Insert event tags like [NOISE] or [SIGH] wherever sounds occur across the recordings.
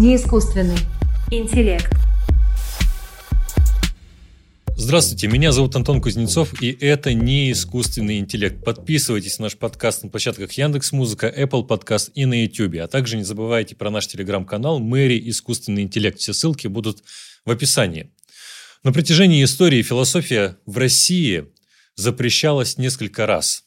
Неискусственный интеллект. Здравствуйте, меня зовут Антон Кузнецов, и это не искусственный интеллект. Подписывайтесь на наш подкаст на площадках Яндекс Музыка, Apple Podcast и на YouTube. А также не забывайте про наш телеграм-канал Мэри Искусственный интеллект. Все ссылки будут в описании. На протяжении истории философия в России запрещалась несколько раз.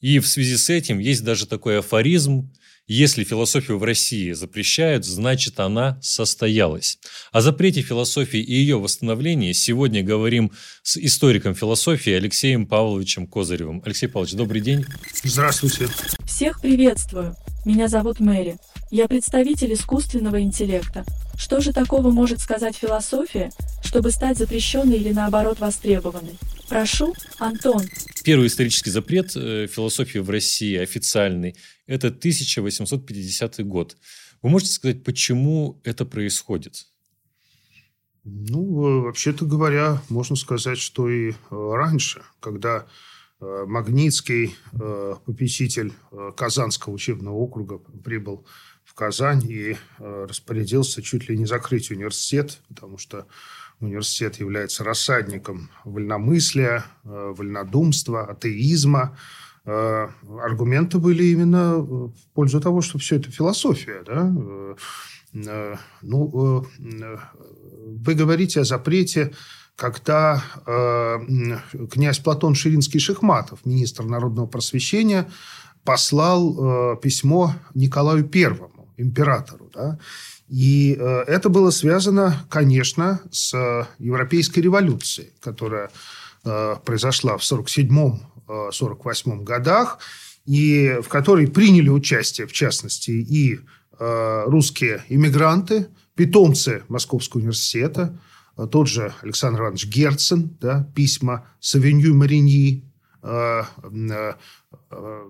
И в связи с этим есть даже такой афоризм если философию в России запрещают, значит она состоялась. О запрете философии и ее восстановлении сегодня говорим с историком философии Алексеем Павловичем Козыревым. Алексей Павлович, добрый день. Здравствуйте. Всех приветствую. Меня зовут Мэри. Я представитель искусственного интеллекта. Что же такого может сказать философия, чтобы стать запрещенной или наоборот востребованной? Прошу, Антон. Первый исторический запрет э, философии в России официальный – это 1850 год. Вы можете сказать, почему это происходит? Ну, вообще-то говоря, можно сказать, что и э, раньше, когда э, Магнитский, попечитель Казанского учебного округа, прибыл в Казань и распорядился чуть ли не закрыть университет, потому что университет является рассадником вольномыслия, э, вольнодумства, атеизма. Э, аргументы были именно в пользу того, что все это философия. Да? Э, ну, вы говорите о запрете, когда князь Платон Ширинский-Шихматов, министр народного просвещения, послал письмо Николаю Первому, императору. Да? И э, это было связано, конечно, с э, Европейской революцией, которая э, произошла в 1947-1948 годах, и в которой приняли участие, в частности, и русские иммигранты, питомцы Московского университета, тот же Александр Иванович Герцен, да, письма Савинью Мариньи,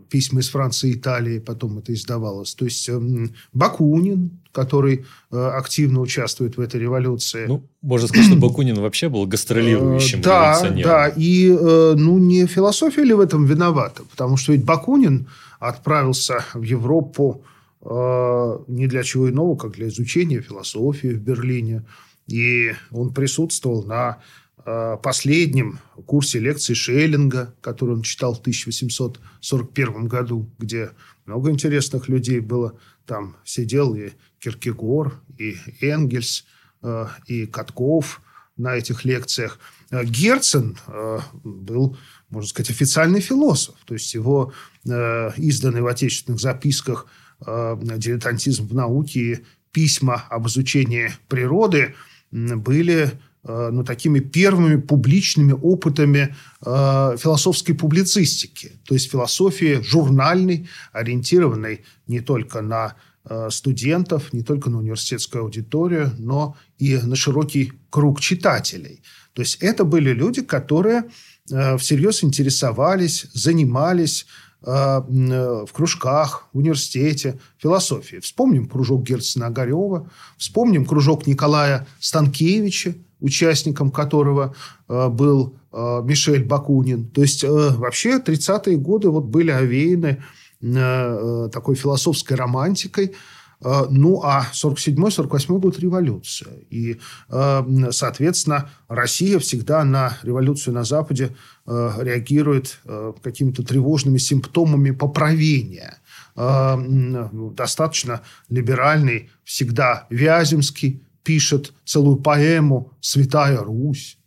письма из Франции и Италии, потом это издавалось. То есть эм, Бакунин, который э, активно участвует в этой революции. Ну, можно сказать, что [CLEARS THROAT] Бакунин вообще был гастролирующим э, да, революционером. Да, и э, ну, не философия ли в этом виновата? Потому что ведь Бакунин отправился в Европу не для чего иного, как для изучения философии в Берлине. И он присутствовал на последнем курсе лекций Шеллинга, который он читал в 1841 году, где много интересных людей было. Там сидел и Киркегор, и Энгельс, э, и Катков на этих лекциях. Э, Герцен э, был, можно сказать, официальный философ. То есть его изданные в отечественных записках «Дилетантизм в науке» и письма об изучении природы были ну, такими первыми публичными опытами э, философской публицистики. То есть философии журнальной, ориентированной не только на Э, студентов, не только на университетскую аудиторию, но и на широкий круг читателей. То есть это были люди, которые э, всерьез интересовались, занимались э, в кружках, в университете, философией. Вспомним кружок Герцена Огарева, вспомним кружок Николая Станкевича, участником которого был Мишель Бакунин. То есть вообще 30-е годы вот были овеяны Э, такой философской романтикой. Э, ну, а 47-48 год – революция. И, э, соответственно, Россия всегда на революцию на Западе реагирует какими-то тревожными симптомами поправения. Достаточно либеральный всегда Вяземский пишет целую поэму «Святая Русь»,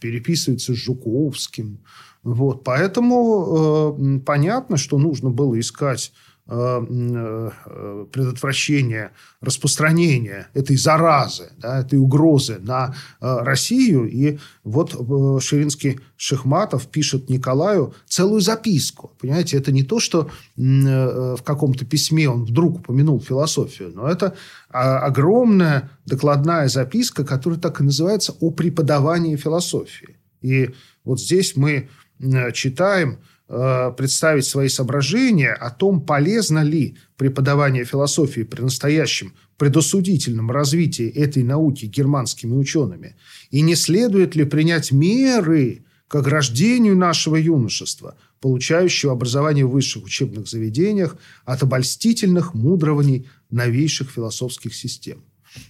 переписывается с Жуковским – вот, поэтому э, понятно, что нужно было искать э, э, предотвращение распространения этой заразы, да, этой угрозы на Россию. И вот Ширинский Шахматов пишет Николаю целую записку. Понимаете, это не то, что в каком-то письме он вдруг упомянул философию, но это а, огромная докладная записка, которая так и называется «О преподавании философии». И вот здесь мы Э, читаем, э, представить свои соображения о том, полезно ли преподавание философии при настоящем предосудительном развитии этой науки германскими учеными, и не следует ли принять меры к ограждению нашего юношества, получающего образование в высших учебных заведениях от обольстительных мудрований новейших философских систем.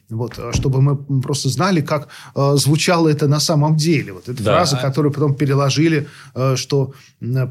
Вот, э, чтобы мы просто знали, как э, звучало это на самом деле. Вот эта да. фраза, которую потом переложили, э, что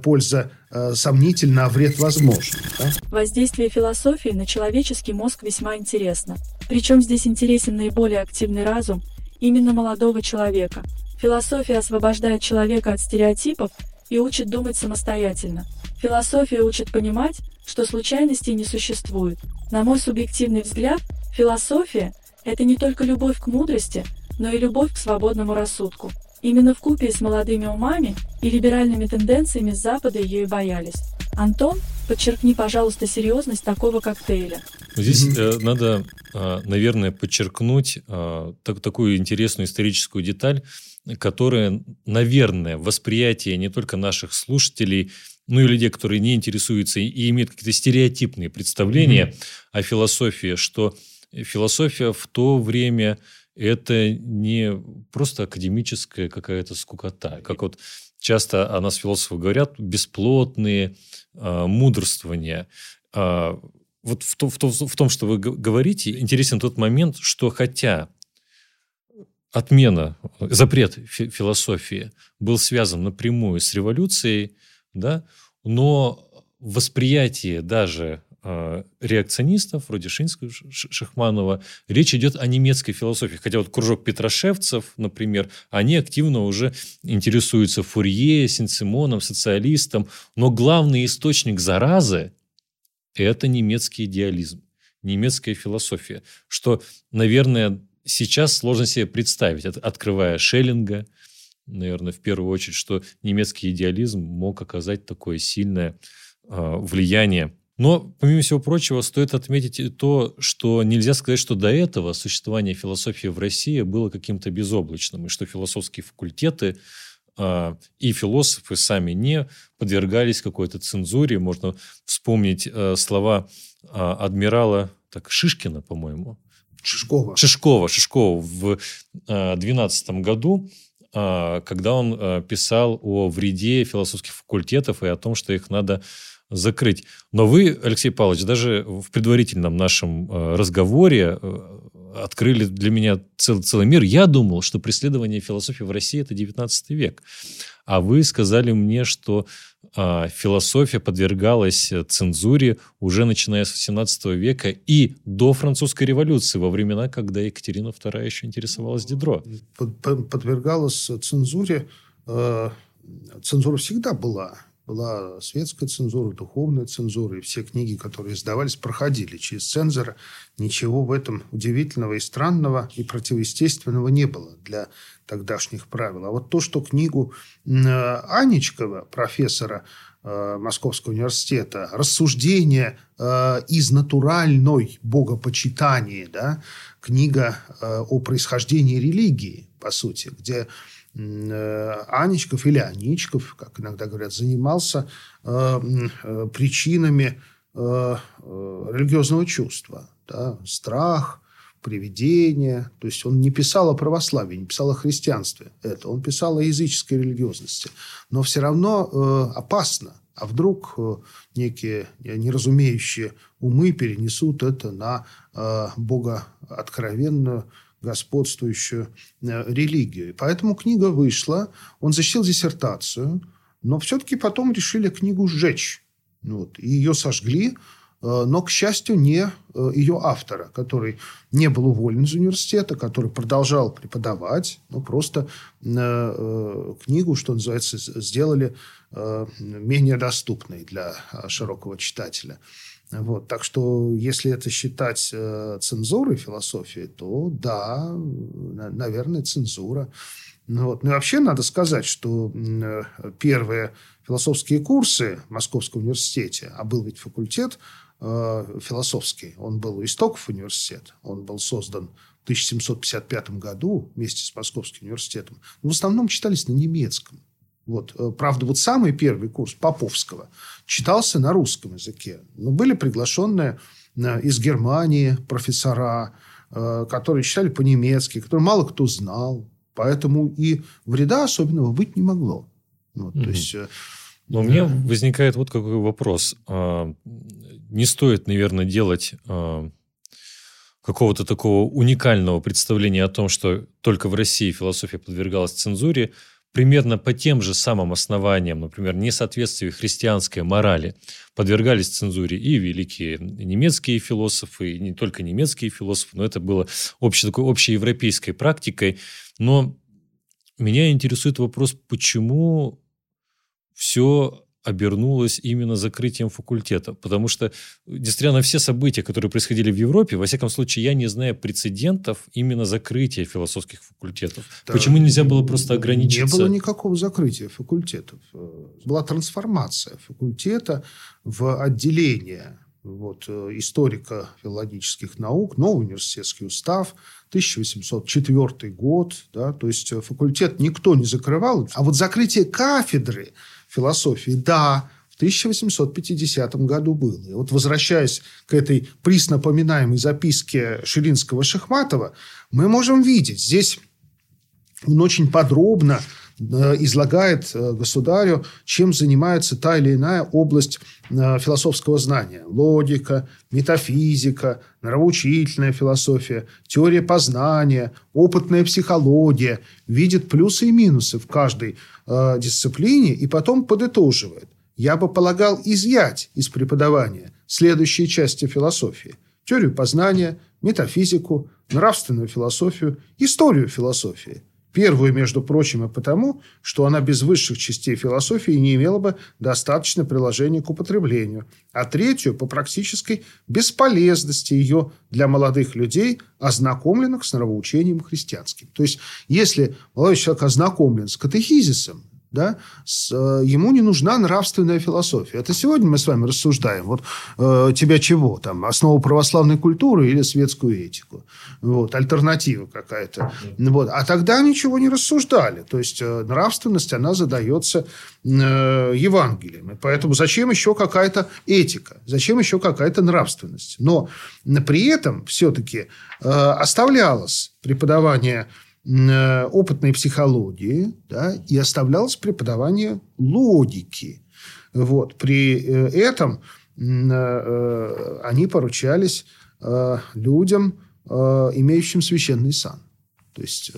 польза э, сомнительна, а вред возможен. Да? Воздействие философии на человеческий мозг весьма интересно. Причем здесь интересен наиболее активный разум именно молодого человека. Философия освобождает человека от стереотипов и учит думать самостоятельно. Философия учит понимать, что случайностей не существует. На мой субъективный взгляд, философия – это не только любовь к мудрости, но и любовь к свободному рассудку. Именно в купе с молодыми умами и либеральными тенденциями с Запада ее и боялись. Антон, подчеркни, пожалуйста, серьезность такого коктейля. Здесь э, надо, э, наверное, подчеркнуть э, так, такую интересную историческую деталь, которая, наверное, восприятие не только наших слушателей, ну и людей, которые не интересуются и имеют какие-то стереотипные представления mm-hmm. о философии, что философия в то время это не просто академическая какая-то скукота. Как вот часто о нас философы говорят, бесплотные э, мудрствования. Э, вот в, то, в, то, в том, что вы говорите, интересен тот момент, что хотя отмена, запрет философии был связан напрямую с революцией, да, но восприятие даже реакционистов, вроде Шинского, Шахманова, речь идет о немецкой философии. Хотя вот кружок петрошевцев, например, они активно уже интересуются Фурье, Сен-Симоном, социалистом, но главный источник заразы – это немецкий идеализм, немецкая философия, что, наверное, сейчас сложно себе представить, открывая Шеллинга, наверное, в первую очередь, что немецкий идеализм мог оказать такое сильное э, влияние. Но, помимо всего прочего, стоит отметить и то, что нельзя сказать, что до этого существование философии в России было каким-то безоблачным, и что философские факультеты э, и философы сами не подвергались какой-то цензуре. Можно вспомнить э, слова э, адмирала так, Шишкина, по-моему, Шишкова. Шишкова, Шишкова в 2012 году а, когда он а, писал о вреде философских факультетов и о том, что их надо закрыть. Но вы, Алексей Павлович, даже в предварительном нашем а, разговоре открыли для меня цел, целый мир. Я думал, что преследование философии в России – это 19 век. А вы сказали мне, что э, философия подвергалась цензуре уже начиная с 18 века и до французской революции, во времена, когда Екатерина II еще интересовалась Дидро. Под, под, подвергалась цензуре. Э, цензура всегда была была светская цензура, духовная цензура, и все книги, которые издавались, проходили через цензора. Ничего в этом удивительного и странного и противоестественного не было для тогдашних правил. А вот то, что книгу Анечкова, профессора э, Московского университета, рассуждения э, из натуральной богопочитания, да, книга э, о происхождении религии, по сути, где Э, Анечков или Аничков, как иногда говорят, занимался э, э, причинами религиозного чувства. Да? Страх, привидение. То есть он не писал о православии, не писал о христианстве. Это он писал о языческой религиозности. Но все равно опасно. А вдруг некие неразумеющие умы перенесут это на богооткровенную господствующую э, религию. Поэтому книга вышла, он защитил диссертацию, но все-таки потом решили книгу сжечь. Вот, и ее сожгли, э, но, к счастью, не э, ее автора, который не был уволен из университета, который продолжал преподавать, но просто книгу, что называется, сделали менее доступной для широкого читателя. Вот, так что, если это считать э, цензурой философии, то да, наверное, цензура. Ну, вот. Ну и вообще надо сказать, что э, первые философские курсы в Московском университете, а был ведь факультет э, философский, он был у истоков университет, он был создан в 1755 году вместе с Московским университетом, в основном читались на немецком. Вот, э, правда, вот самый первый курс Поповского читался на русском языке. Но были приглашенные э, из Германии профессора, э, которые читали по-немецки, которые мало кто знал. Поэтому и вреда особенного быть не могло. Вот, mm-hmm. то есть, Но да. у меня возникает вот какой вопрос. А, не стоит, наверное, делать а, какого-то такого уникального представления о том, что только в России философия подвергалась цензуре, примерно по тем же самым основаниям, например, несоответствие христианской морали, подвергались цензуре и великие немецкие философы, и не только немецкие философы, но это было общей, такой общеевропейской практикой. Но меня интересует вопрос, почему все обернулось именно закрытием факультета. Потому что, несмотря на все события, которые происходили в Европе, во всяком случае, я не знаю прецедентов именно закрытия философских факультетов. Да. Почему нельзя было просто ограничиться? Не было никакого закрытия факультетов. Была трансформация факультета в отделение вот, э, историка филологических наук, новый университетский устав, 1804 год, да, то есть э, факультет никто не закрывал, а вот закрытие кафедры философии, да, в 1850 году было. И вот возвращаясь к этой приснапоминаемой записке Ширинского-Шахматова, мы можем видеть, здесь он очень подробно излагает э, государю, чем занимается та или иная область э, философского знания. Логика, метафизика, нравоучительная философия, теория познания, опытная психология. Видит плюсы и минусы в каждой дисциплине и потом подытоживает. Я бы полагал изъять из преподавания следующие части философии. Теорию познания, метафизику, нравственную философию, историю философии – Первую, между прочим, и потому, что она без высших частей философии не имела бы достаточно приложения к употреблению, а третью по практической бесполезности ее для молодых людей, ознакомленных с нравоучением христианским. То есть, если молодой человек ознакомлен с катехизисом, да, с, э, ему не нужна нравственная философия. Это сегодня мы с вами рассуждаем. Вот э, тебя чего? Там, основу православной культуры или светскую этику? Вот, альтернатива какая-то. Вот. А тогда ничего не рассуждали. То есть, э, нравственность, она задается э, Евангелием. И поэтому зачем еще какая-то этика? Зачем еще какая-то нравственность? Но при этом все-таки э, оставлялось преподавание Э, опытной психологии да, и оставлялось преподавание логики. Вот. При э, этом э, они поручались людям, имеющим священный сан. То есть,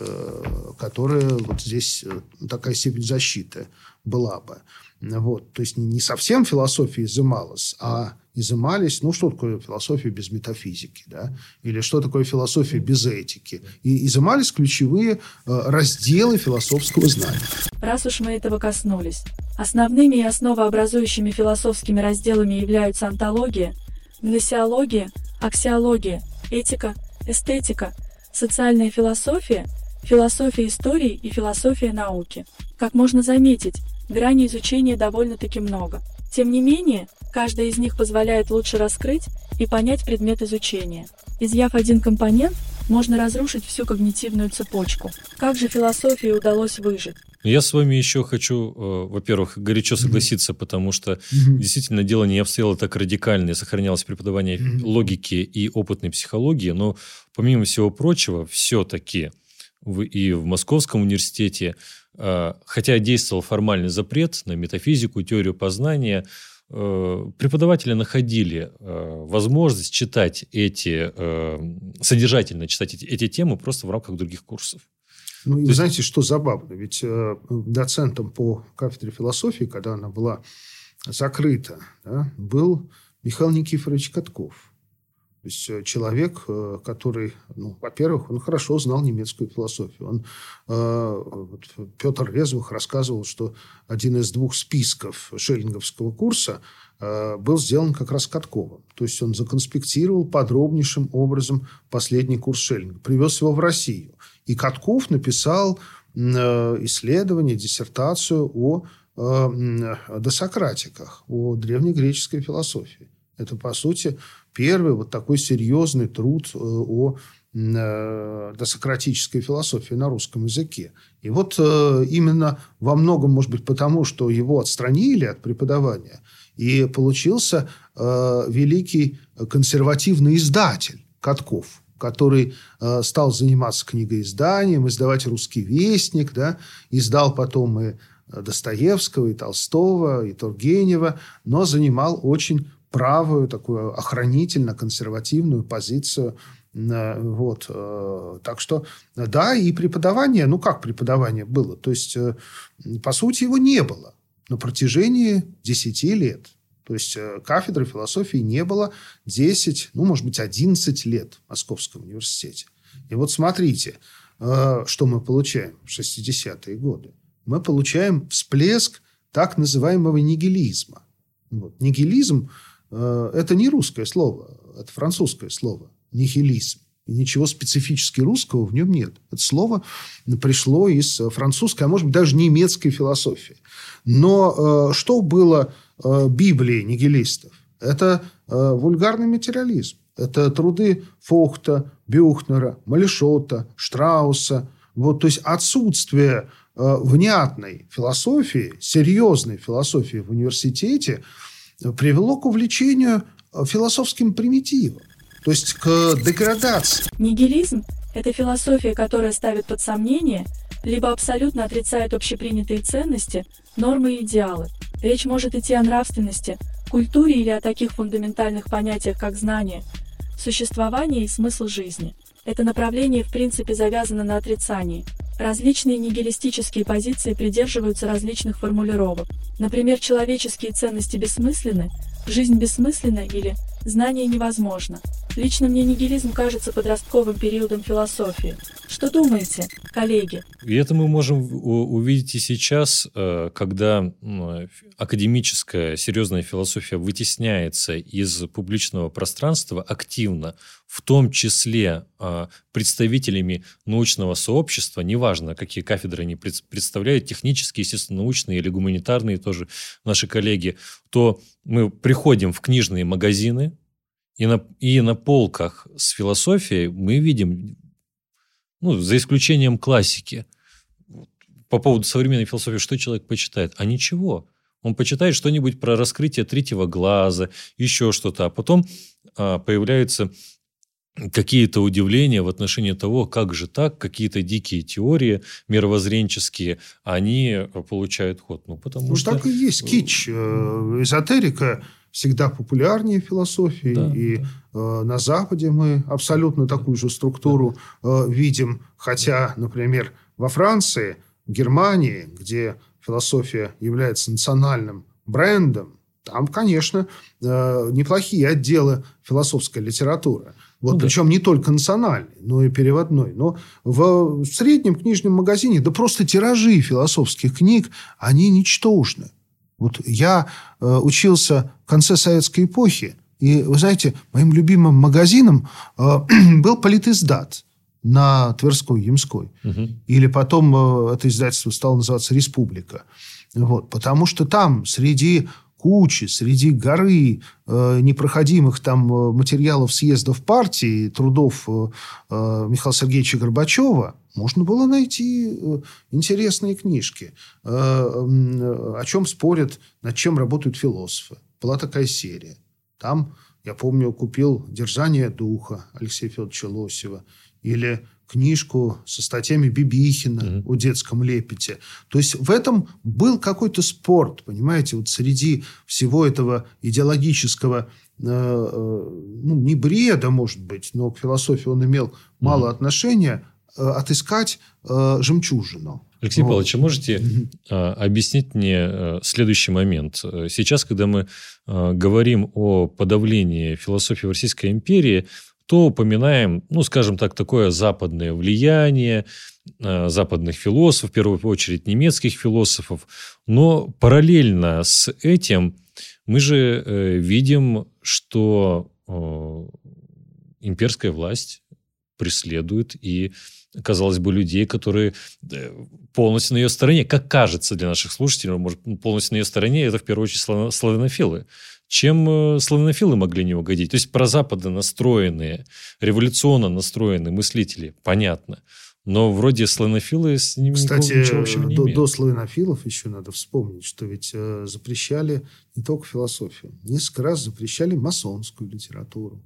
которые вот здесь такая степень защиты была бы. Вот. То есть, не совсем философия изымалась, а изымались, ну, что такое философия без метафизики, да, или что такое философия без этики. И изымались ключевые э, разделы философского знания. Раз уж мы этого коснулись, основными и основообразующими философскими разделами являются антология, гносеология, аксиология, этика, эстетика, социальная философия, философия истории и философия науки. Как можно заметить, граней изучения довольно-таки много. Тем не менее, каждая из них позволяет лучше раскрыть и понять предмет изучения. Изъяв один компонент, можно разрушить всю когнитивную цепочку. Как же философии удалось выжить? Я с вами еще хочу, э, во-первых, горячо согласиться, mm-hmm. потому что mm-hmm. действительно дело не обстояло так радикально, и сохранялось преподавание mm-hmm. логики и опытной психологии, но помимо всего прочего, все-таки в, и в Московском университете Э, хотя действовал формальный запрет на метафизику, теорию познания, преподаватели находили э, возможность читать эти, содержательно читать эти, эти темы просто в рамках других курсов. Ну, и есть... знаете, что забавно? Ведь доцентом по кафедре философии, когда она была закрыта, да, был Михаил Никифорович Катков. То есть э, человек, э, который, ну, во-первых, он хорошо знал немецкую философию. Он, э, вот Петр Резвых рассказывал, что один из двух списков шеллинговского курса э, был сделан как раз Катковым. То есть он законспектировал подробнейшим образом последний курс Шеллинга, привез его в Россию. И Катков написал э, исследование, диссертацию о э, досократиках, о древнегреческой философии. Это, по сути, первый вот такой серьезный труд э, о э, досократической философии на русском языке. И вот э, именно во многом, может быть, потому, что его отстранили от преподавания, и получился великий консервативный издатель Катков, который стал заниматься книгоизданием, издавать «Русский вестник», да, издал потом и Достоевского, и Толстого, и Тургенева, но занимал очень правую, такую охранительно-консервативную позицию Вот. Так что, да, и преподавание, ну как преподавание было? То есть, по сути, его не было на протяжении 10 лет. То есть кафедры философии не было 10, ну, может быть, 11 лет в Московском университете. И вот смотрите, что мы получаем в 60-е годы. Мы получаем всплеск так называемого нигилизма. Вот. Нигилизм э, – это не русское слово, это французское слово. Нихилизм. И ничего специфически русского в нем нет. Это слово пришло из французской, а может быть, даже немецкой философии. Но э, что было э, Библией нигилистов? Это э, вульгарный материализм. Это труды Фохта, Бюхнера, Малишота, Штрауса. Вот, то есть отсутствие Э, внятной философии, серьезной философии в университете привело к увлечению э, философским примитивом, то есть к деградации. Нигилизм – это философия, которая ставит под сомнение либо абсолютно отрицает общепринятые ценности, нормы и идеалы. Речь может идти о нравственности, культуре или о таких фундаментальных понятиях, как знание, существование и смысл жизни. Это направление в принципе завязано на отрицании – Различные нигилистические позиции придерживаются различных формулировок. Например, человеческие ценности бессмысленны, жизнь бессмысленна или знание невозможно. Лично мне нигилизм кажется подростковым периодом философии. Что думаете, коллеги? И это мы можем увидеть и сейчас, э, когда академическая серьезная философия вытесняется из публичного пространства активно, в том числе э, представителями научного сообщества, неважно, какие кафедры они представляют, технические, естественно, научные или гуманитарные тоже наши коллеги, то мы приходим в книжные магазины, и на, и на полках с философией мы видим, ну, за исключением классики, по поводу современной философии, что человек почитает? А ничего. Он почитает что-нибудь про раскрытие третьего глаза, еще что-то. А потом а, появляются какие-то удивления в отношении того, как же так, какие-то дикие теории мировоззренческие, они получают ход. Ну, потому ну, что... так и есть. Кич, э, эзотерика – всегда популярнее философии. Да, и да. Э, на Западе мы абсолютно такую же структуру э, видим. Хотя, например, во Франции, Германии, где философия является национальным брендом, там, конечно, э, неплохие отделы философской литературы. Вот, ну, причем да. не только национальный, но и переводной. Но в среднем книжном магазине, да просто тиражи философских книг, они ничтожны. Вот я э, учился в конце советской эпохи, и, вы знаете, моим любимым магазином э, [CLEARS THROAT] был политиздат на Тверской, Ямской. Угу. Или потом э, это издательство стало называться «Республика». Вот, потому что там среди кучи, среди горы э, непроходимых там э, материалов съездов партии, трудов э, э, Михаила Сергеевича Горбачева, можно было найти э, интересные книжки, э, о чем спорят, над чем работают философы. Была такая серия. Там, я помню, купил «Держание духа» Алексея Федоровича Лосева или книжку со статьями Бибихина mm-hmm. о детском лепете. То есть в этом был какой-то спорт, понимаете, вот среди всего этого идеологического, э, э, ну, не бреда, может быть, но к философии он имел мало mm-hmm. отношения, отыскать э, жемчужину. Алексей вот. Павлович, а можете mm-hmm. объяснить мне э, следующий момент? Сейчас, когда мы э, говорим о подавлении философии в Российской империи, то упоминаем, ну, скажем так, такое западное влияние э, западных философов, в первую очередь немецких философов. Но параллельно с этим мы же э, видим, что э, имперская власть преследует и казалось бы, людей, которые полностью на ее стороне, как кажется для наших слушателей, может, полностью на ее стороне, это в первую очередь славянофилы чем э, славянофилы могли не угодить. То есть про Запада настроенные, революционно настроенные мыслители, понятно. Но вроде славянофилы с ними Кстати, ничего общего не до, имеют. до славянофилов еще надо вспомнить, что ведь э, запрещали не только философию. Несколько раз запрещали масонскую литературу.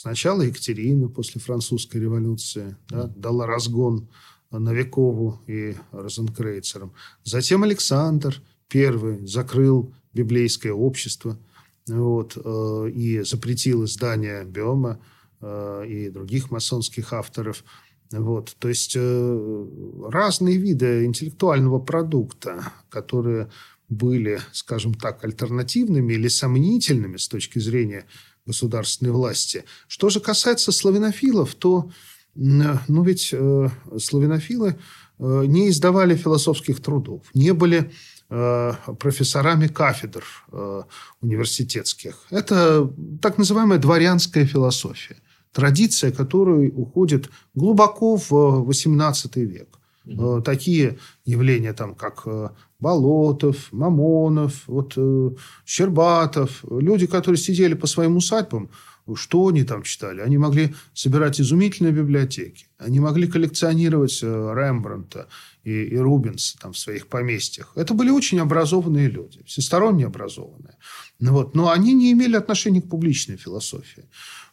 Сначала Екатерина после французской революции да, дала разгон Новикову и Розенкрейцерам. Затем Александр I закрыл библейское общество – вот, э, и запретил издание Биома. и других масонских авторов. Вот, то есть разные виды интеллектуального продукта, которые были, скажем так, альтернативными или сомнительными с точки зрения государственной власти. Что же касается славянофилов, то ну ведь э, славянофилы э, не издавали философских трудов, не были э, профессорами кафедр э, университетских. Это так называемая дворянская философия, традиция, которая уходит глубоко в XVIII век. Э, такие явления, там, как э, Болотов, Мамонов, вот, э, Щербатов, люди, которые сидели по своим усадьбам, что они там читали? Они могли собирать изумительные библиотеки. Они могли коллекционировать Рембрандта и, и Рубенса там, в своих поместьях. Это были очень образованные люди, всесторонне образованные. Ну вот. Но они не имели отношения к публичной философии.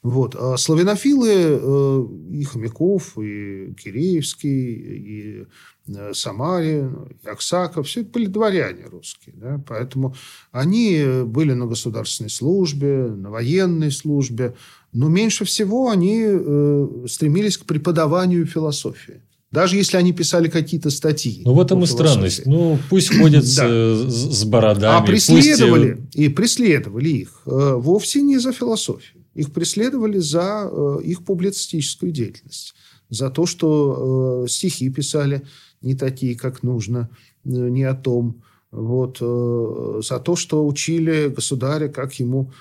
Вот. А славянофилы, э, и Хомяков, и Киреевский, и э, Самарин, и Аксаков, все это были дворяне русские. Да? Поэтому они были на государственной службе, на военной службе, но меньше всего они э, стремились к преподаванию философии. Даже если они писали какие-то статьи. Ну, в этом и странность. Ну, пусть ходят [COUGHS] с, бородами. А преследовали, и преследовали их вовсе не за философию. Их преследовали за э, их публицистическую деятельность, за то, что э, стихи писали не такие, как нужно, э, не о том, вот, за то, что учили государя, как ему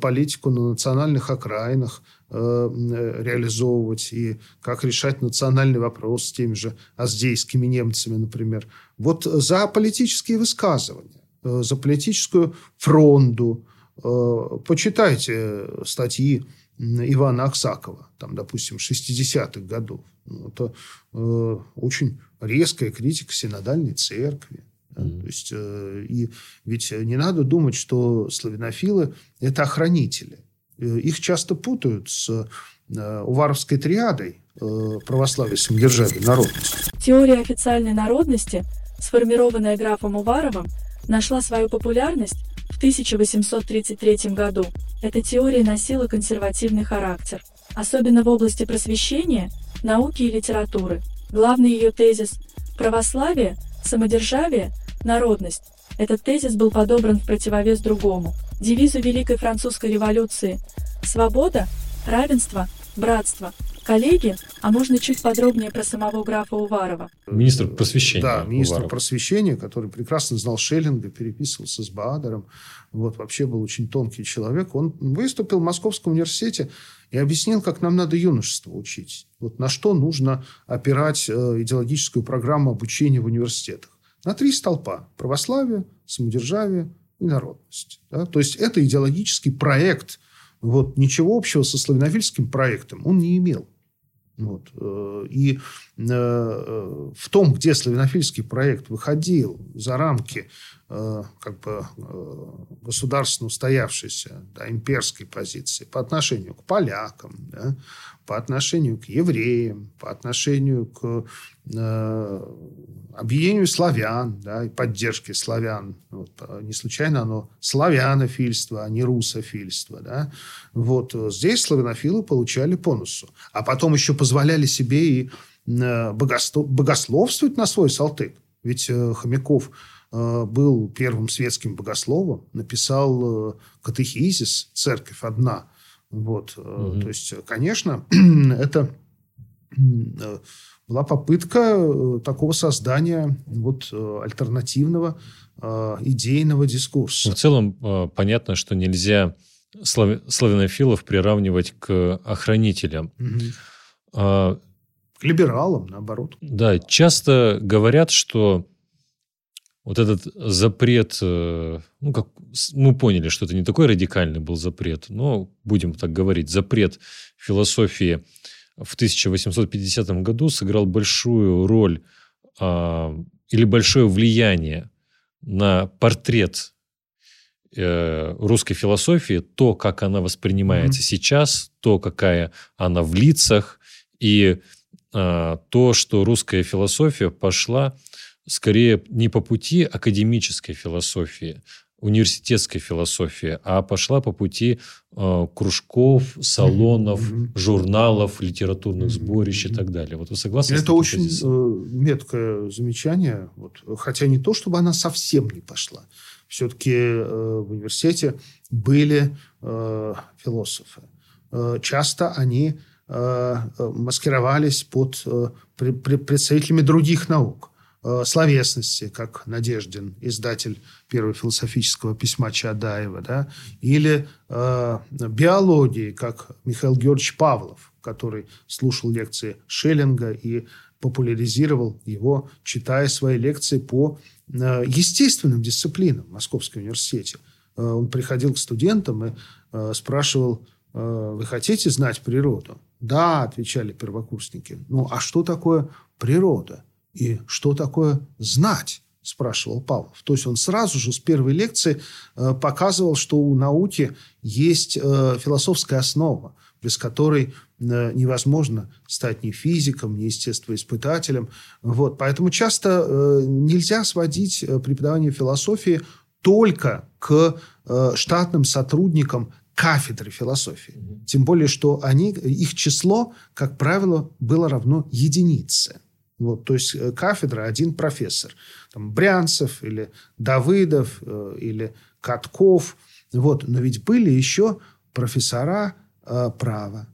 политику на национальных окраинах реализовывать и как решать национальный вопрос с теми же аздейскими немцами, например. Вот за политические высказывания, за политическую фронду, почитайте статьи Ивана Аксакова, там, допустим, 60-х годов. Ну, это э, очень резкая критика синодальной церкви. Mm-hmm. То есть, э, и ведь не надо думать, что славянофилы – это охранители. Э, их часто путают с э, Уваровской триадой э, православия, самодержавия, народности. Теория официальной народности, сформированная графом Уваровым, нашла свою популярность 1833 году эта теория носила консервативный характер, особенно в области просвещения, науки и литературы. Главный ее тезис – православие, самодержавие, народность. Этот тезис был подобран в противовес другому – девизу Великой Французской революции – свобода, равенство, братство – Коллеги, а можно чуть подробнее про самого графа Уварова? Министр просвещения. Да, министр Уваров. просвещения, который прекрасно знал Шеллинга, переписывался с Баадером. Вот, вообще был очень тонкий человек. Он выступил в Московском университете и объяснил, как нам надо юношество учить. Вот на что нужно опирать э, идеологическую программу обучения в университетах. На три столпа. Православие, самодержавие и народность. Да? То есть, это идеологический проект – вот ничего общего со славянофильским проектом он не имел. Вот. Э, и э, в том, где славянофильский проект выходил за рамки э, как бы, государственно устоявшейся да, имперской позиции по отношению к полякам, да, по отношению к евреям, по отношению к объединению славян да, и поддержке славян. Вот, а не случайно оно славянофильство, а не русофильство. Да? Вот, э, здесь славянофилы получали понусу. А потом еще позволяли себе и э, богословствовать на свой салтык. Ведь э, Хомяков был первым светским богословом, написал катехизис «Церковь одна». Вот. Угу. То есть, конечно, [CLEARS THROAT] это была попытка э, такого создания вот, э, альтернативного э, идейного дискурса. В целом понятно, что нельзя славянофилов приравнивать к охранителям. Угу. к либералам, наоборот. Да, часто говорят, что вот этот запрет, ну, как мы поняли, что это не такой радикальный был запрет, но будем так говорить, запрет философии в 1850 году сыграл большую роль э, или большое влияние на портрет э, русской философии, то, как она воспринимается mm-hmm. сейчас, то, какая она в лицах, и э, то, что русская философия пошла скорее не по пути академической философии, университетской философии, а пошла по пути э, кружков, салонов, mm-hmm. журналов, литературных mm-hmm. сборищ и так далее. Вот вы согласны? Это очень э, меткое замечание. Вот, хотя не то, чтобы она совсем не пошла. Все-таки э, в университете были э, философы. Э, часто они э, маскировались под э, представителями других наук. Э, словесности, как Надеждин, издатель первого философического письма Чадаева, да, или э, биологии, как Михаил Георгиевич Павлов, который слушал лекции Шеллинга и популяризировал его, читая свои лекции по э, естественным дисциплинам в Московском университете. Э, он приходил к студентам и э, спрашивал, э, вы хотите знать природу? Да, отвечали первокурсники. Ну, а что такое природа? И что такое знать? спрашивал Павлов. То есть он сразу же с первой лекции э, показывал, что у науки есть э, философская основа, без которой э, невозможно стать ни физиком, ни естествоиспытателем. Вот. Поэтому часто нельзя сводить преподавание философии только к штатным сотрудникам кафедры философии. Тем более, что они, их число, как правило, было равно единице. Вот, то есть э, кафедра один профессор. Там, Брянцев или Давыдов э, или Катков. Вот. Но ведь были еще профессора э, права.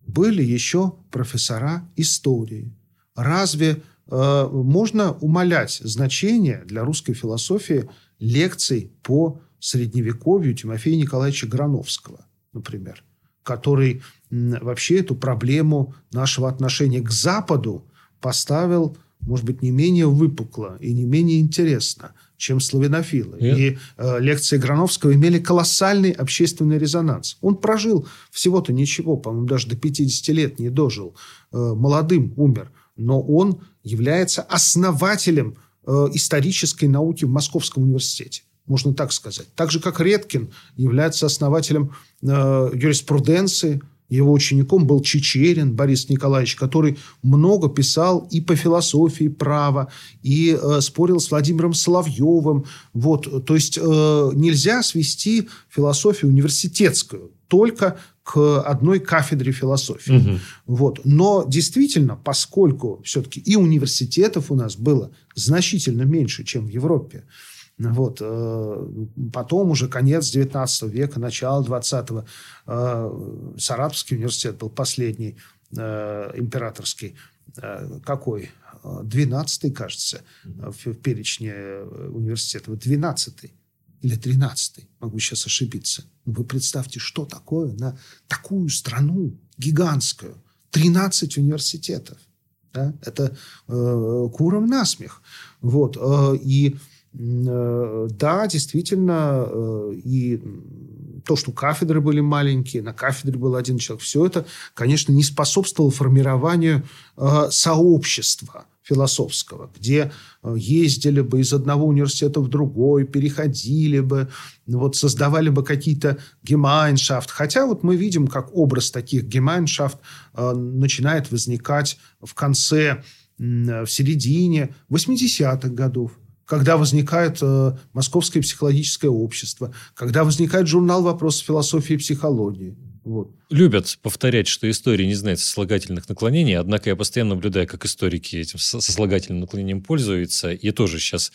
Были еще профессора истории. Разве э, можно умалять значение для русской философии лекций по средневековью Тимофея Николаевича Грановского, например, который вообще эту проблему нашего отношения к Западу поставил, может быть, не менее выпукло и не менее интересно, чем славянофилы. Нет. И э, лекции Грановского имели колоссальный общественный резонанс. Он прожил всего-то ничего, по-моему, даже до 50 лет не дожил. Э, молодым умер. Но он является основателем э, исторической науки в Московском университете. Можно так сказать. Так же, как Редкин является основателем э, юриспруденции, его учеником был Чечерин Борис Николаевич, который много писал и по философии права, и э, спорил с Владимиром Соловьевым. Вот, то есть э, нельзя свести философию университетскую только к одной кафедре философии. Угу. Вот. Но действительно, поскольку все-таки и университетов у нас было значительно меньше, чем в Европе, вот. Э, потом уже конец 19 века, начало 20-го. Э, Саратовский университет был последний э, императорский. Какой? 12-й, кажется, в перечне университетов. 12-й или 13-й. Могу сейчас ошибиться. Вы представьте, что такое на такую страну гигантскую. 13 университетов. Да? Это э, куром насмех. Вот. И Э, да, действительно, э, и то, что кафедры были маленькие, на кафедре был один человек, все это, конечно, не способствовало формированию э, сообщества философского, где ездили бы из одного университета в другой, переходили бы, вот создавали бы какие-то гемайншафт. Хотя вот мы видим, как образ таких гемайншафт начинает возникать в конце, в середине 80-х годов когда возникает э, Московское психологическое общество, когда возникает журнал «Вопросы философии и психологии». Вот. Любят повторять, что история не знает сослагательных наклонений, однако я постоянно наблюдаю, как историки этим сослагательным наклонением пользуются, и тоже сейчас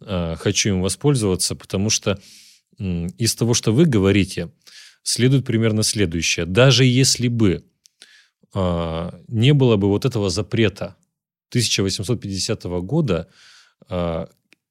э, хочу им воспользоваться, потому что э, из того, что вы говорите, следует примерно следующее. Даже если бы э, не было бы вот этого запрета 1850 года, э,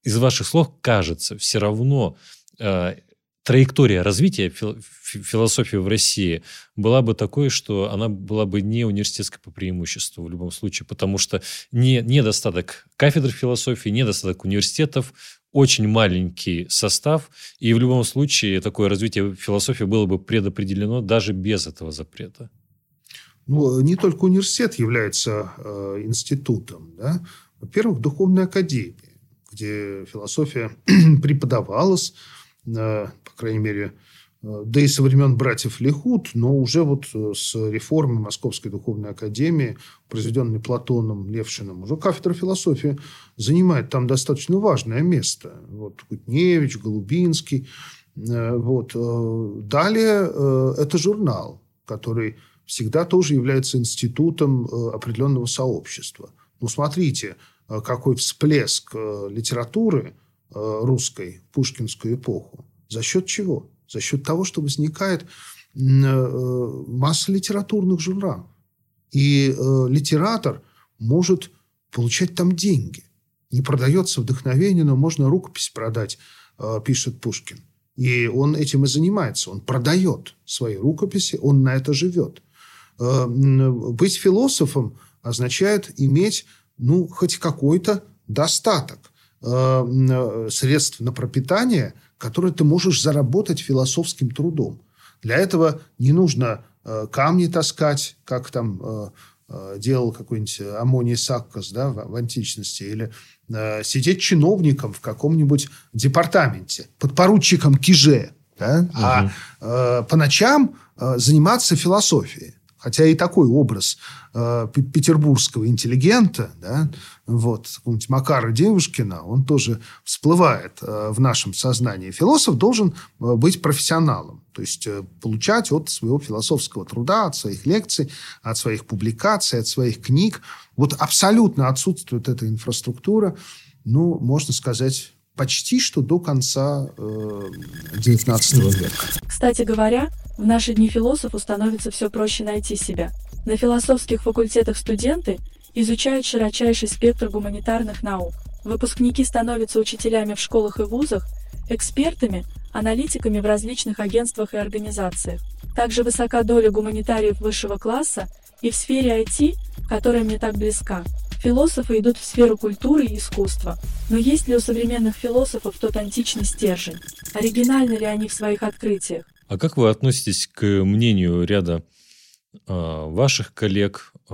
из ваших слов кажется, все равно э, траектория развития фил, философии в России была бы такой, что она была бы не университетской по преимуществу в любом случае, потому что не, недостаток кафедр философии, недостаток университетов, очень маленький состав, и в любом случае такое развитие философии было бы предопределено даже без этого запрета. Ну, не только университет является э, институтом. Да? Во-первых, духовная академия где философия [CLEARS THROAT] преподавалась, по крайней мере, да и со времен братьев Лихут, но уже вот с реформы Московской духовной академии, произведенной Платоном Левшиным, уже кафедра философии занимает там достаточно важное место. Вот Кутневич, Голубинский. Вот. Далее это журнал, который всегда тоже является институтом определенного сообщества. Ну, смотрите, какой всплеск литературы русской в пушкинскую эпоху. За счет чего? За счет того, что возникает э, масса литературных журналов. И э, литератор может получать там деньги. Не продается вдохновение, но можно рукопись продать, э, пишет Пушкин. И он этим и занимается. Он продает свои рукописи, он на это живет. Быть философом означает иметь ну, хоть какой-то достаток средств на пропитание – который ты можешь заработать философским трудом. Для этого не нужно э, камни таскать, как там э, э, делал какой-нибудь Амоний Саккос да, в, в античности, или э, сидеть чиновником в каком-нибудь департаменте, подпоручиком Киже, да, угу. а э, по ночам э, заниматься философией. Хотя и такой образ э, петербургского интеллигента, да, вот, какого-нибудь Макара Девушкина, он тоже всплывает э, в нашем сознании. Философ должен э, быть профессионалом, то есть э, получать от своего философского труда, от своих лекций, от своих публикаций, от своих книг. Вот абсолютно отсутствует эта инфраструктура, ну, можно сказать, почти что до конца XIX э, века. Кстати говоря, в наши дни философу становится все проще найти себя. На философских факультетах студенты изучают широчайший спектр гуманитарных наук. Выпускники становятся учителями в школах и вузах, экспертами, аналитиками в различных агентствах и организациях. Также высока доля гуманитариев высшего класса и в сфере IT, которая мне так близка. Философы идут в сферу культуры и искусства. Но есть ли у современных философов тот античный стержень? Оригинальны ли они в своих открытиях? А как вы относитесь к мнению ряда э, ваших коллег, э,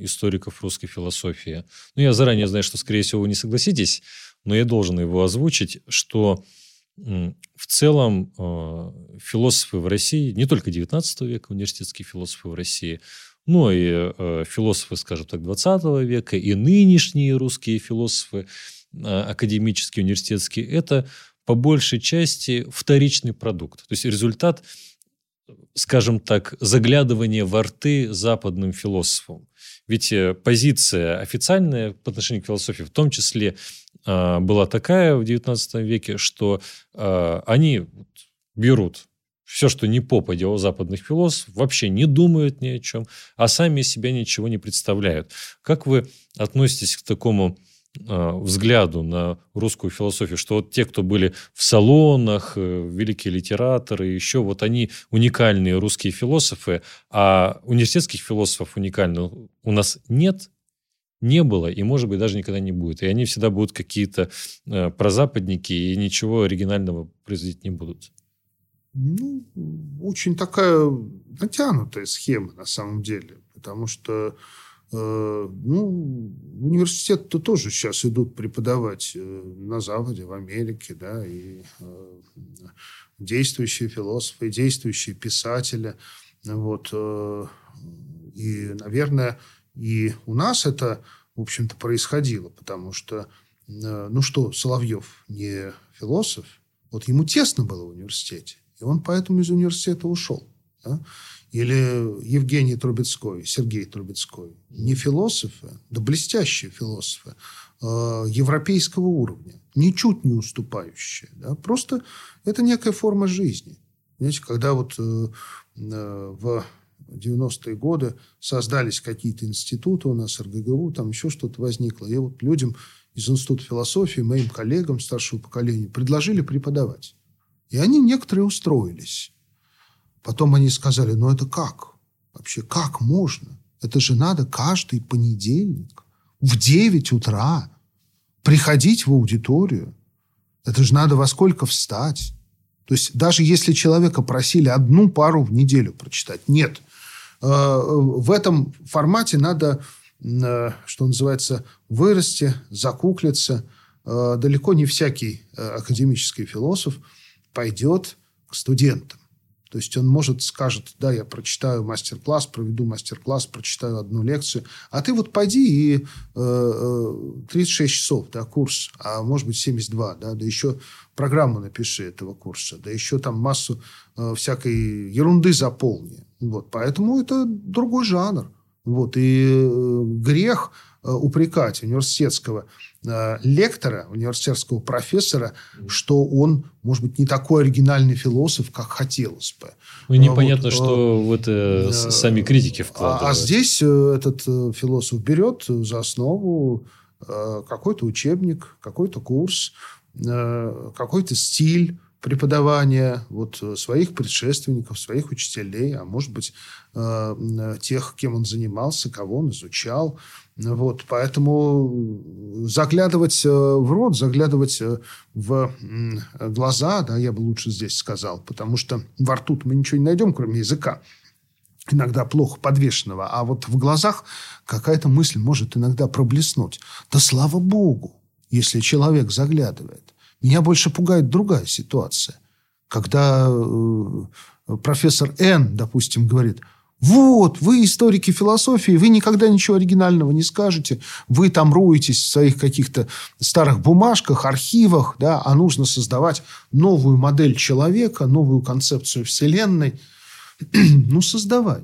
историков русской философии? Ну, я заранее знаю, что, скорее всего, вы не согласитесь, но я должен его озвучить, что в целом э, философы в России, не только 19 века, университетские философы в России, но и философы, скажем так, 20 века, и нынешние русские философы, академические, университетские, это по большей части вторичный продукт. То есть результат, скажем так, заглядывания во рты западным философам. Ведь э, позиция официальная по отношению к философии в том числе э, была такая в XIX веке, что э, они берут все, что не попадя у западных философов, вообще не думают ни о чем, а сами себя ничего не представляют. Как вы относитесь к такому взгляду на русскую философию, что вот те, кто были в салонах, э, великие литераторы, еще вот они уникальные русские философы, а университетских философов уникальных у нас нет, не было и, может быть, даже никогда не будет. И они всегда будут какие-то э, прозападники и ничего оригинального производить не будут. Ну, очень такая натянутая схема на самом деле, потому что э, ну, университеты-то тоже сейчас идут преподавать э, на Западе, в Америке, да, и э, действующие философы, действующие писатели, вот, и, наверное, и у нас это, в общем-то, происходило, потому что, ну что, Соловьев не философ, вот ему тесно было в университете, и он поэтому из университета ушел. Да? Или Евгений Трубецкой, Сергей Трубецкой. Не философы, да блестящие философы э, европейского уровня, ничуть не уступающие. Да? Просто это некая форма жизни. Знаете, когда вот э, э в 90-е годы создались какие-то институты у нас, РГГУ, там еще что-то возникло. И вот людям из Института философии, моим коллегам старшего поколения, предложили преподавать. И они некоторые устроились. Потом они сказали, ну это как? Вообще, как можно? Это же надо каждый понедельник в 9 утра приходить в аудиторию. Это же надо во сколько встать. То есть даже если человека просили одну пару в неделю прочитать, нет. Э, в этом формате надо, э, что называется, вырасти, закуклиться. Э, далеко не всякий академический философ – пойдет к студентам. То есть он может, скажет, да, я прочитаю мастер-класс, проведу мастер-класс, прочитаю одну лекцию, а ты вот пойди и э, 36 э, часов, да, курс, а может быть 72, да, да еще программу напиши этого курса, да еще там массу э, всякой ерунды заполни. Вот, поэтому это другой жанр. Вот, и э, грех упрекать университетского Э, лектора, университетского профессора, что он, может быть, не такой оригинальный философ, как хотелось бы. Ну, непонятно, вот, что в это э, сами критики вкладывают. А, а здесь э, этот философ берет за основу какой-то учебник, какой-то курс, какой-то стиль, преподавания вот, своих предшественников, своих учителей, а может быть, тех, кем он занимался, кого он изучал. Вот, поэтому заглядывать э, в рот, заглядывать э, в глаза, да, я бы лучше здесь сказал, потому что во рту мы ничего не найдем, кроме языка иногда плохо подвешенного, а вот в глазах какая-то мысль может иногда проблеснуть. Да слава богу, если человек заглядывает. Меня больше пугает другая ситуация. Когда э, профессор Н, допустим, говорит – вот, вы историки философии, вы никогда ничего оригинального не скажете. Вы там руетесь в своих каких-то старых бумажках, архивах, да, а нужно создавать новую модель человека, новую концепцию Вселенной. [CLEARS THROAT] ну, создавай.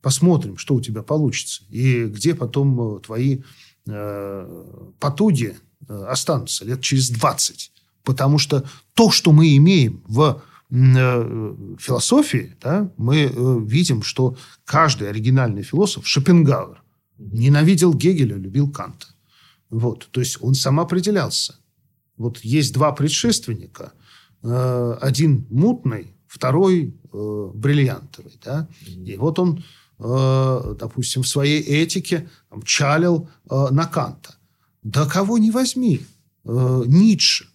Посмотрим, что у тебя получится. И где потом э, твои э, потуги э, останутся лет через 20. Потому что то, что мы имеем в философии да, мы э, видим, что каждый оригинальный философ, Шопенгауэр, ненавидел Гегеля, любил Канта. Вот, то есть он сам определялся. Вот есть два предшественника. Э, один мутный, второй бриллиантовый. Да? И вот он, допустим, в своей этике там, чалил на Канта. Да кого не возьми. Ницше.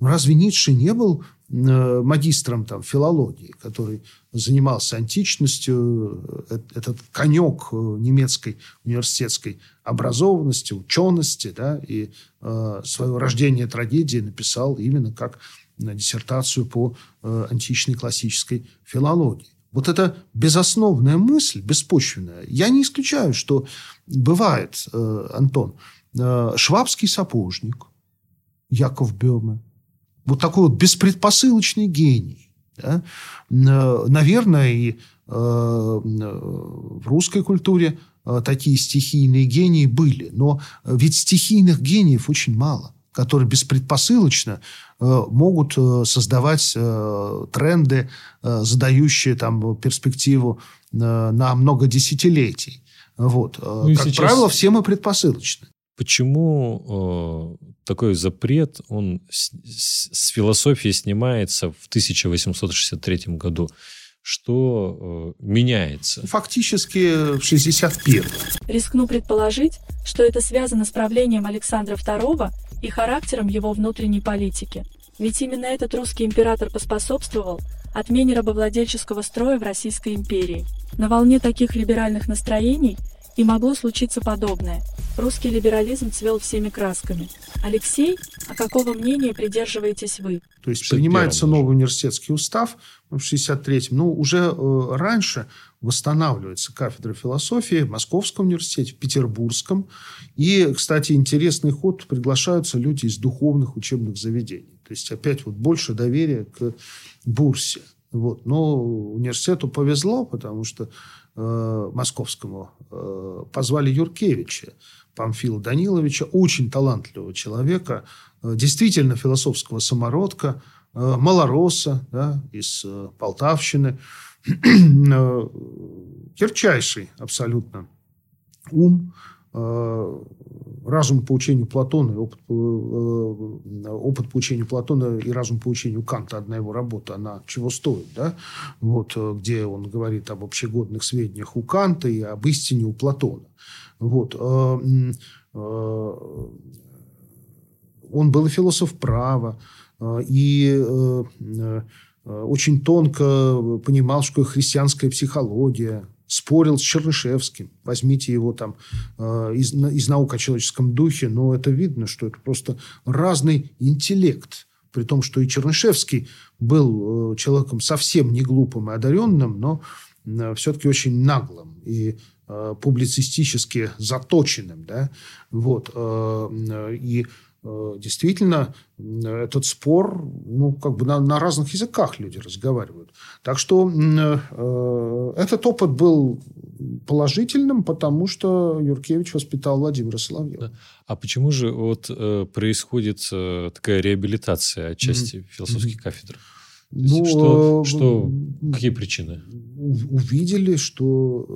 Разве Ницше не был Э, магистром там, филологии, который занимался античностью, э, этот конек э, немецкой университетской образованности, учености, да, и э, свое рождение трагедии написал именно как диссертацию по э, античной классической филологии. Вот это безосновная мысль, беспочвенная. Я не исключаю, что бывает, э, Антон, э, швабский сапожник Яков Бёме, вот такой вот беспредпосылочный гений. Да? Наверное, и э, в русской культуре э, такие стихийные гении были. Но ведь стихийных гениев очень мало, которые беспредпосылочно э, могут создавать тренды, задающие там, перспективу на много десятилетий. Вот. Ну, как сейчас... правило, все мы предпосылочны. Почему э, такой запрет, он с, с философии снимается в 1863 году? Что э, меняется? Фактически в 61 Рискну предположить, что это связано с правлением Александра II и характером его внутренней политики. Ведь именно этот русский император поспособствовал отмене рабовладельческого строя в Российской империи. На волне таких либеральных настроений и могло случиться подобное. Русский либерализм цвел всеми красками. Алексей, а какого мнения придерживаетесь вы? То есть принимается новый университетский устав в 63-м. Ну, уже э, раньше восстанавливается кафедра философии в Московском университете, в Петербургском. И, кстати, интересный ход, приглашаются люди из духовных учебных заведений. То есть, опять вот больше доверия к бурсе. Вот. Но университету повезло, потому что э, московскому э, позвали Юркевича, Памфила Даниловича, очень талантливого человека, э, действительно философского самородка, э, малороса да, из э, Полтавщины, [CLEARS THROAT] э, ярчайший абсолютно ум, разум по учению Платона опыт, э, опыт по учению Платона и разум по учению Канта, одна его работа, она чего стоит, да? Вот, э, где он говорит об общегодных сведениях у Канта и об истине у Платона. Вот. Э, он был и философ права, и очень тонко понимал, что христианская психология, спорил с Чернышевским. Возьмите его там э, из, из наук о человеческом духе, но это видно, что это просто разный интеллект. при том, что и Чернышевский был человеком совсем не глупым и одаренным, но все-таки очень наглым и публицистически заточенным. Да? Вот. И Э, действительно этот спор, ну, как бы на, на разных языках люди разговаривают. Так что э, этот опыт был положительным, потому что Юркевич воспитал Владимира Соловьева. Да. А почему же вот э, происходит э, такая реабилитация отчасти mm-hmm. философских mm-hmm. кафедр? Ну, что, э, что, какие причины? Увидели, что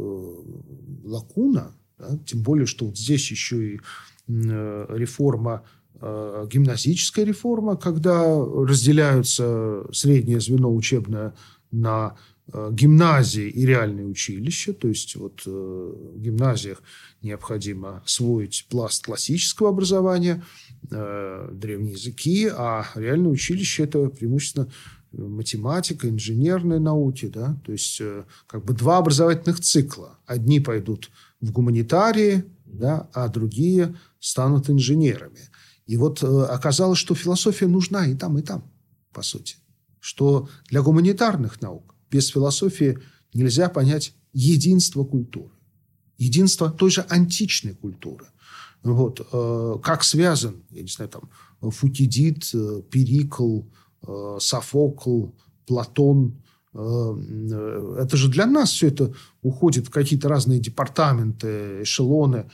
э, лакуна, да, тем более, что вот здесь еще и э, реформа Э, гимназическая реформа, когда разделяются среднее звено учебное на э, гимназии и реальные училища, то есть вот э, в гимназиях необходимо освоить пласт классического образования, древние языки, а реальное училище – это преимущественно математика, инженерные науки, да, то есть как бы два образовательных цикла. Одни пойдут в гуманитарии, да, а другие станут инженерами. И вот э, оказалось, что философия нужна и там, и там, по сути. Что для гуманитарных наук без философии нельзя понять единство культуры. Единство той же античной культуры. Вот. Э, как связан, я не знаю, там, Фукидид, э, Перикл, Софокл, Платон. Это же для нас все это уходит в какие-то разные департаменты, эшелоны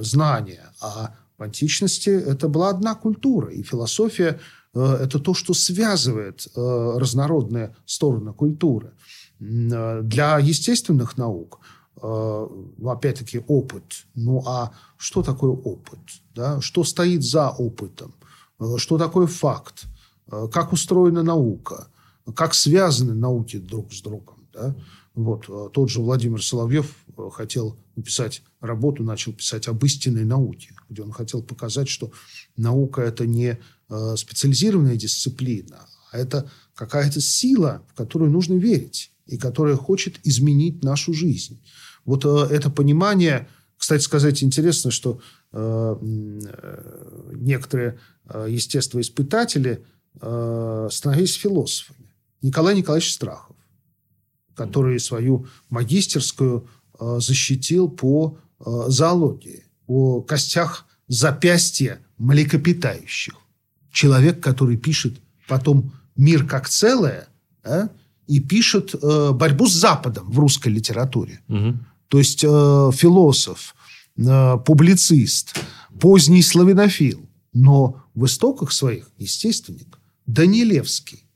знания. А античности это была одна культура, и философия э, – это то, что связывает э, разнородные стороны культуры. Э, для естественных наук, ну, опять-таки, опыт. Ну, а что такое опыт? Да? Что стоит за опытом? Что такое факт? Как устроена наука? Как связаны науки друг с другом? Да? Вот. Тот же Владимир Соловьев хотел написать работу, начал писать об истинной науке, где он хотел показать, что наука – это не э, специализированная дисциплина, а это какая-то сила, в которую нужно верить и которая хочет изменить нашу жизнь. Вот э, это понимание, кстати сказать, интересно, что э, некоторые естествоиспытатели становились философами. Николай Николаевич Страхов, который свою магистерскую защитил по Э, зоологии, о костях запястья млекопитающих. Человек, который пишет потом «Мир как целое», да, и пишет э, борьбу с Западом в русской литературе. Угу. То есть э, философ, э, публицист, поздний славянофил, но в истоках своих естественник. Данилевский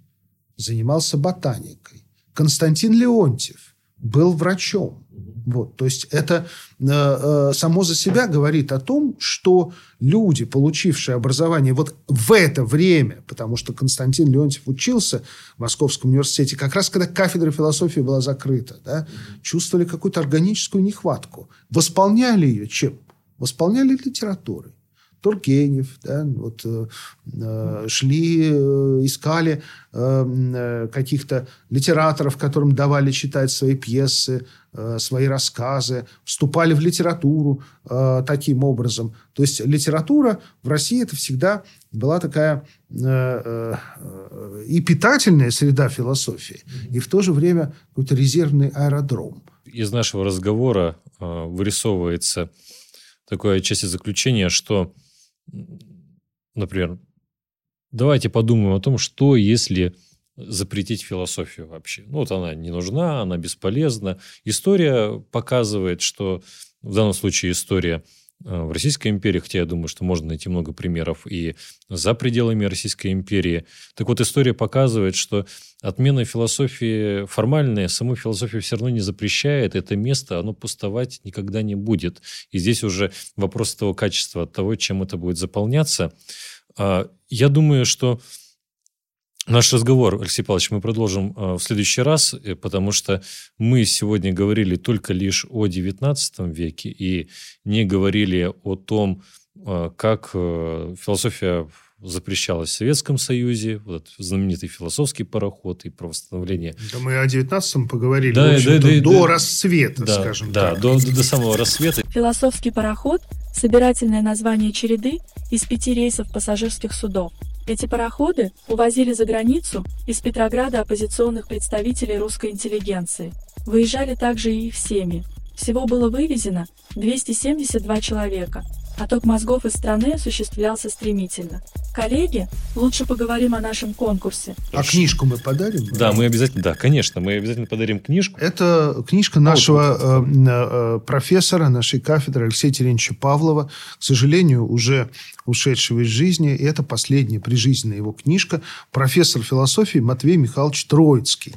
занимался ботаникой. Константин Леонтьев был врачом. Вот, то есть это э, э, само за себя говорит о том, что люди, получившие образование вот в это время, потому что Константин Леонтьев учился в Московском университете, как раз когда кафедра философии была закрыта, да, чувствовали какую-то органическую нехватку. Восполняли ее чем? Восполняли литературой. Тургенев, да, вот, э, э шли, э, искали э, э, каких-то литераторов, которым давали читать свои пьесы, э, свои рассказы, вступали в литературу э, таким образом. То есть литература в России это всегда была такая э, э, и питательная среда философии, и в то же время какой-то резервный аэродром. Из нашего разговора э, вырисовывается такое часть заключения, что например, давайте подумаем о том, что если запретить философию вообще. Ну, вот она не нужна, она бесполезна. История показывает, что в данном случае история в Российской империи, хотя я думаю, что можно найти много примеров и за пределами Российской империи. Так вот, история показывает, что отмена философии формальная, саму философию все равно не запрещает. Это место, оно пустовать никогда не будет. И здесь уже вопрос того качества, от того, чем это будет заполняться. А, я думаю, что Наш разговор, Алексей Павлович, мы продолжим а, в следующий раз, э, потому что мы сегодня говорили только лишь о XIX веке и не говорили о том, а, как э, философия запрещалась в Советском Союзе, вот знаменитый философский пароход и про восстановление. Да мы о 19-м поговорили, да, да, да, до да, расцвета, да, скажем да, так. До, до самого рассвета. Философский пароход – собирательное название череды из пяти рейсов пассажирских судов, Эти пароходы увозили за границу из Петрограда оппозиционных представителей русской интеллигенции. Выезжали также и их семьи. Всего было вывезено 272 человека. Отток мозгов из страны осуществлялся стремительно. Коллеги, лучше поговорим о нашем конкурсе. А книжку мы подарим? Да, мы обязательно, да, конечно, мы обязательно подарим книжку. Это книжка нашего э, э, профессора нашей кафедры Алексея Терентьевича Павлова, к сожалению, уже ушедшего из жизни. И это последняя прижизненная его книжка. Профессор философии Матвей Михайлович Троицкий.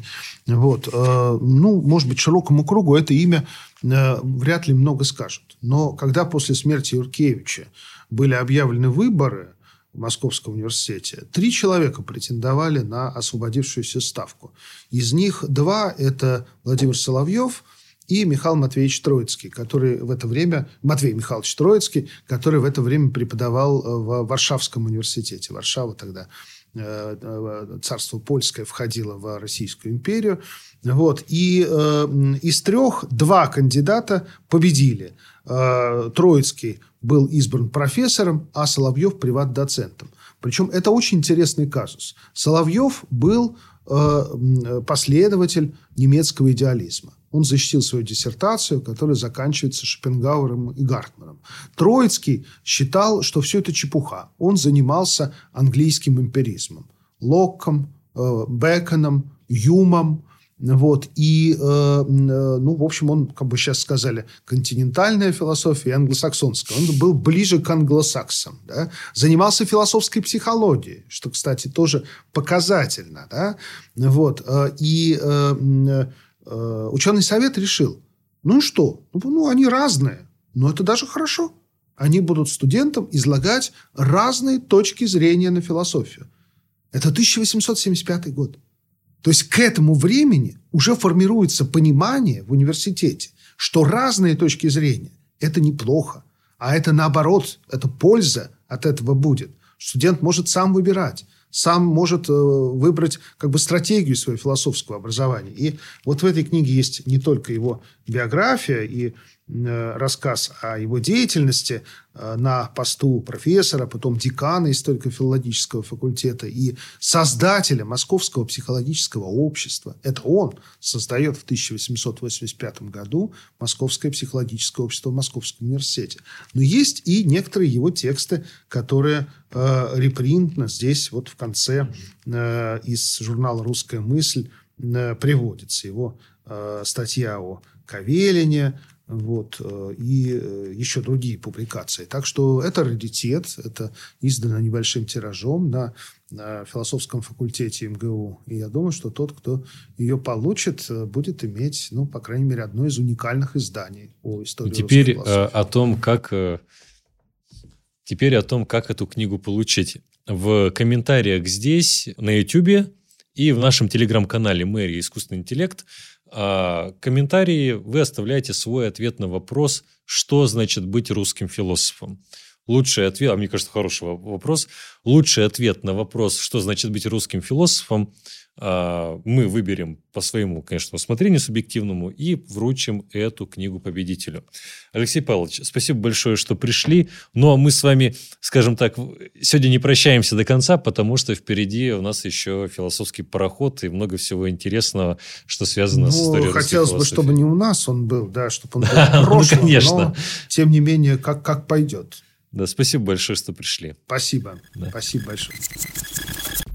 Вот. Э, ну, может быть, широкому кругу это имя э, вряд ли много скажут. Но когда после смерти Юркевича были объявлены выборы в Московском университете, три человека претендовали на освободившуюся ставку. Из них два – это Владимир Соловьев – и Михаил Матвеевич Троицкий, который в это время, Матвей Михайлович Троицкий, который в это время преподавал э, в Варшавском университете. Варшава тогда царство польское входило в Российскую империю. Вот. И э, из трех два кандидата победили. Э, Троицкий был избран профессором, а Соловьев – приват-доцентом. Причем это очень интересный казус. Соловьев был э, последователь немецкого идеализма. Он защитил свою диссертацию, которая заканчивается Шопенгауэром и Гартманом. Троицкий считал, что все это чепуха. Он занимался английским эмпиризмом. Локком, э, Беконом, Юмом. Вот. И, э, э, ну, в общем, он, как бы сейчас сказали, континентальная философия англосаксонская. Он был ближе к англосаксам. Да? Занимался философской психологией, что, кстати, тоже показательно. Да? Вот. И Э, ученый совет решил, ну и что? Ну, ну, они разные, но это даже хорошо. Они будут студентам излагать разные точки зрения на философию. Это 1875 год. То есть к этому времени уже формируется понимание в университете, что разные точки зрения – это неплохо, а это наоборот, это польза от этого будет. Студент может сам выбирать сам может э, выбрать как бы стратегию своего философского образования. И вот в этой книге есть не только его биография и рассказ о его деятельности э, на посту профессора, потом декана историко-филологического факультета и создателя Московского психологического общества. Это он создает в 1885 году Московское психологическое общество в Московском университете. Но есть и некоторые его тексты, которые э, репринтно здесь вот в конце э, из журнала «Русская мысль» э, приводится. Его э, статья о Кавелине, вот, э, и э, еще другие публикации. Так что это раритет, это издано небольшим тиражом на, на философском факультете МГУ. И я думаю, что тот, кто ее получит, э, будет иметь, ну, по крайней мере, одно из уникальных изданий о истории И теперь о том, как... Теперь о том, как эту книгу получить. В комментариях здесь, на YouTube и в нашем телеграм-канале «Мэри. Искусственный интеллект» комментарии вы оставляете свой ответ на вопрос, что значит быть русским философом. Лучший ответ, а мне кажется, хороший вопрос, лучший ответ на вопрос, что значит быть русским философом, а, мы выберем по своему, конечно, усмотрению субъективному и вручим эту книгу победителю. Алексей Павлович, спасибо большое, что пришли. Ну, а мы с вами, скажем так, сегодня не прощаемся до конца, потому что впереди у нас еще философский пароход и много всего интересного, что связано ну, с историей хотелось бы, чтобы не у нас он был, да, чтобы он был [LAUGHS] в прошлом, ну, конечно. но, тем не менее, как, как пойдет. Да, спасибо большое, что пришли. Спасибо. Да. Спасибо большое.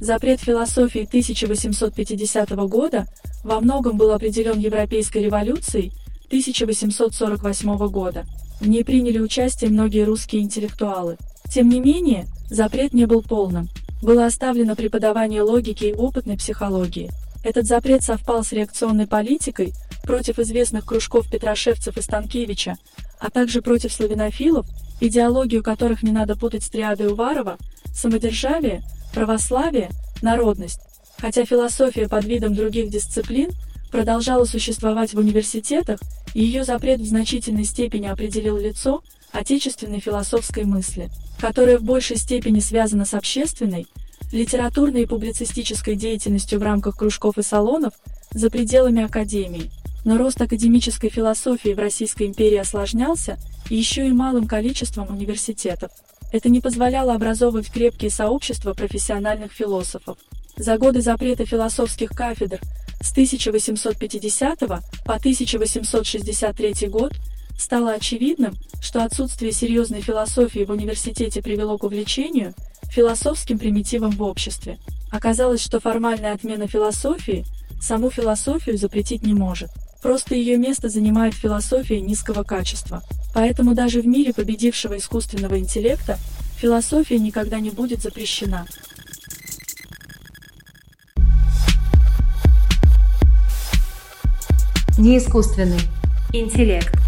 Запрет философии 1850 года во многом был определен Европейской революцией 1848 года. В ней приняли участие многие русские интеллектуалы. Тем не менее, запрет не был полным. Было оставлено преподавание логики и опытной психологии. Этот запрет совпал с реакционной политикой против известных кружков Петрошевцев и Станкевича, а также против славянофилов, идеологию которых не надо путать с триадой Уварова, самодержавие – православие, народность, хотя философия под видом других дисциплин продолжала существовать в университетах, ее запрет в значительной степени определил лицо отечественной философской мысли, которая в большей степени связана с общественной, литературной и публицистической деятельностью в рамках кружков и салонов за пределами академии. Но рост академической философии в Российской империи осложнялся еще и малым количеством университетов. Это не позволяло образовывать крепкие сообщества профессиональных философов. За годы запрета философских кафедр с 1850 по 1863 год стало очевидным, что отсутствие серьезной философии в университете привело к увлечению философским примитивом в обществе. Оказалось, что формальная отмена философии саму философию запретить не может. Просто ее место занимает философия низкого качества. Поэтому даже в мире победившего искусственного интеллекта философия никогда не будет запрещена. Неискусственный интеллект.